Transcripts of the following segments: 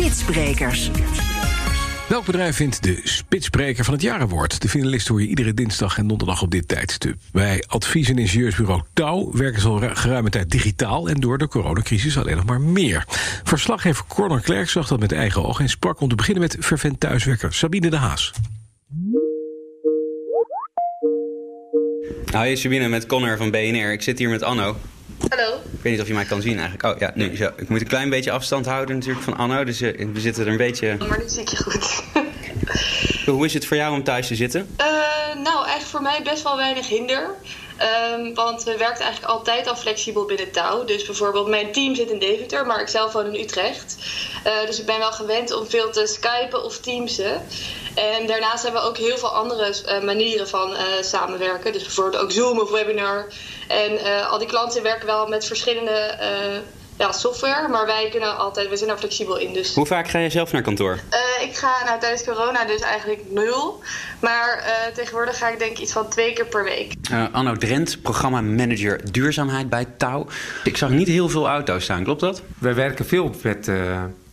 Spitsbrekers. Welk bedrijf vindt de spitsbreker van het jaar award? De finalisten hoor je iedere dinsdag en donderdag op dit tijdstip. Bij advies- en ingenieursbureau Touw werken ze al geruime tijd digitaal... en door de coronacrisis alleen nog maar meer. Verslaggever Corner Klerk zag dat met eigen ogen... en sprak om te beginnen met vervent thuiswerker Sabine de Haas. Hoi, Sabine met Connor van BNR. Ik zit hier met Anno. Hallo. Ik weet niet of je mij kan zien eigenlijk. Oh ja, nu zo. Ik moet een klein beetje afstand houden natuurlijk van Anno, dus uh, we zitten er een beetje... Maar nu zie ik je goed. Hoe is het voor jou om thuis te zitten? Uh, voor mij best wel weinig hinder. Um, want we werken eigenlijk altijd al flexibel binnen touw. Dus bijvoorbeeld mijn team zit in Deventer, maar ik zelf woon in Utrecht. Uh, dus ik ben wel gewend om veel te skypen of teamsen. En daarnaast hebben we ook heel veel andere uh, manieren van uh, samenwerken. Dus bijvoorbeeld ook Zoom of webinar. En al die klanten werken wel met verschillende ja, software. Maar wij kunnen altijd, we zijn daar flexibel in. Dus. Hoe vaak ga je zelf naar kantoor? Ik ga nou, tijdens corona dus eigenlijk nul. Maar uh, tegenwoordig ga ik denk ik iets van twee keer per week. Uh, Anno Drent, programmamanager duurzaamheid bij Touw. Ik zag niet heel veel auto's staan, klopt dat? Wij werken veel met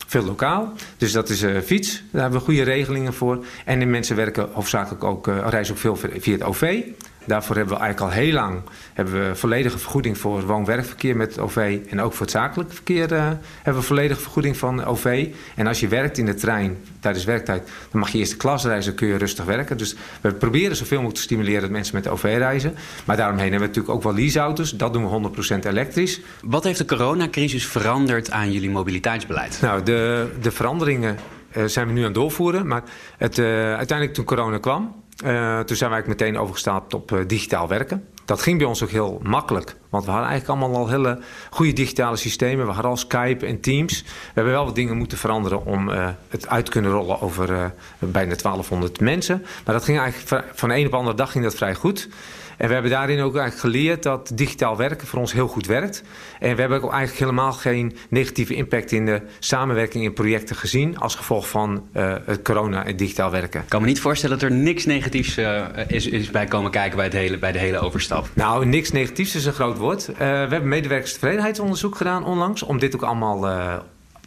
veel lokaal. Dus dat is uh, fiets. Daar hebben we goede regelingen voor. En de mensen werken hoofdzakelijk ook, uh, reizen ook veel via het OV. Daarvoor hebben we eigenlijk al heel lang hebben we volledige vergoeding voor woon-werkverkeer met OV. En ook voor het zakelijk verkeer uh, hebben we volledige vergoeding van OV. En als je werkt in de trein tijdens werktijd, dan mag je eerste klas reizen, kun je rustig werken. Dus we proberen zoveel mogelijk te stimuleren dat mensen met OV reizen. Maar daaromheen hebben we natuurlijk ook wel leaseauto's. Dat doen we 100% elektrisch. Wat heeft de coronacrisis veranderd aan jullie mobiliteitsbeleid? Nou, de, de veranderingen uh, zijn we nu aan het doorvoeren. Maar het, uh, uiteindelijk toen corona kwam, uh, toen zijn eigenlijk meteen overgestapt op uh, digitaal werken. Dat ging bij ons ook heel makkelijk. Want we hadden eigenlijk allemaal al hele goede digitale systemen. We hadden al Skype en Teams. We hebben wel wat dingen moeten veranderen om uh, het uit te kunnen rollen over bijna 1200 mensen. Maar dat ging eigenlijk van de een op de andere dag ging dat vrij goed. En we hebben daarin ook eigenlijk geleerd dat digitaal werken voor ons heel goed werkt. En we hebben ook eigenlijk helemaal geen negatieve impact in de samenwerking in projecten gezien als gevolg van uh, het corona en digitaal werken. Ik kan me niet voorstellen dat er niks negatiefs uh, is, is, bij komen kijken bij, het hele, bij de hele overstap. Nou, niks negatiefs is een groot woord. Uh, we hebben medewerkerstevredenheidsonderzoek gedaan onlangs om dit ook allemaal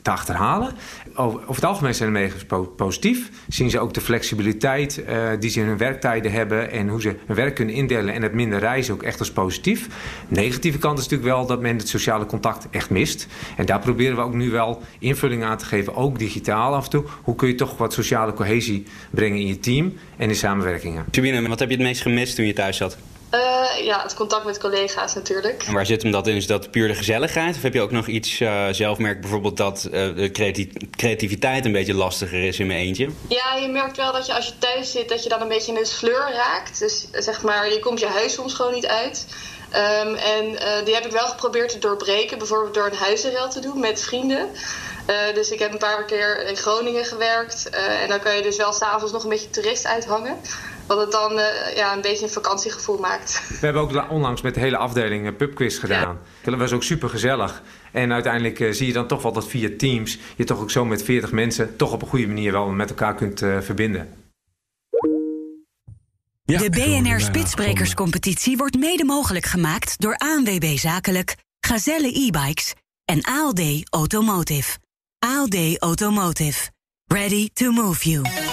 te achterhalen. Over, over het algemeen zijn de medewerkers positief. Zien ze ook de flexibiliteit uh, die ze in hun werktijden hebben... en hoe ze hun werk kunnen indelen en het minder reizen ook echt als positief. Negatieve kant is natuurlijk wel dat men het sociale contact echt mist. En daar proberen we ook nu wel invulling aan te geven, ook digitaal af en toe. Hoe kun je toch wat sociale cohesie brengen in je team en in samenwerkingen. Sabine, wat heb je het meest gemist toen je thuis zat? Uh, ja, het contact met collega's natuurlijk. En waar zit hem dat in? Is dat puur de gezelligheid? Of heb je ook nog iets uh, zelf merkt bijvoorbeeld dat uh, de creativiteit een beetje lastiger is in mijn eentje? Ja, je merkt wel dat je als je thuis zit, dat je dan een beetje in een sleur raakt. Dus zeg maar, je komt je huis soms gewoon niet uit. Um, en die heb ik wel geprobeerd te doorbreken. Bijvoorbeeld door een huizenrel te doen met vrienden. Uh, dus ik heb een paar keer in Groningen gewerkt. Uh, en dan kan je dus wel s'avonds nog een beetje toerist uithangen. Wat het dan uh, ja, een beetje een vakantiegevoel maakt. We hebben ook onlangs met de hele afdeling pubquiz gedaan. Ja. Dat was ook super gezellig. En uiteindelijk zie je dan toch wel dat via Teams... je toch ook zo met 40 mensen... toch op een goede manier wel met elkaar kunt verbinden. Ja, de BNR Spitsbrekerscompetitie wordt mede mogelijk gemaakt... door ANWB Zakelijk, Gazelle e-bikes en ALD Automotive. ALD Automotive. Ready to move you.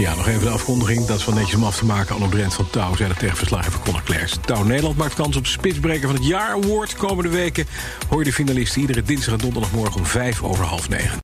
Ja, nog even de afkondiging. Dat is wel netjes om af te maken. Anno Brent van Touw zei dat tegen verslaggever Conor Clairs. Touw Nederland maakt kans op Spitsbreker van het Jaar Award. Komende weken hoor je de finalisten iedere dinsdag en donderdagmorgen om vijf over half negen.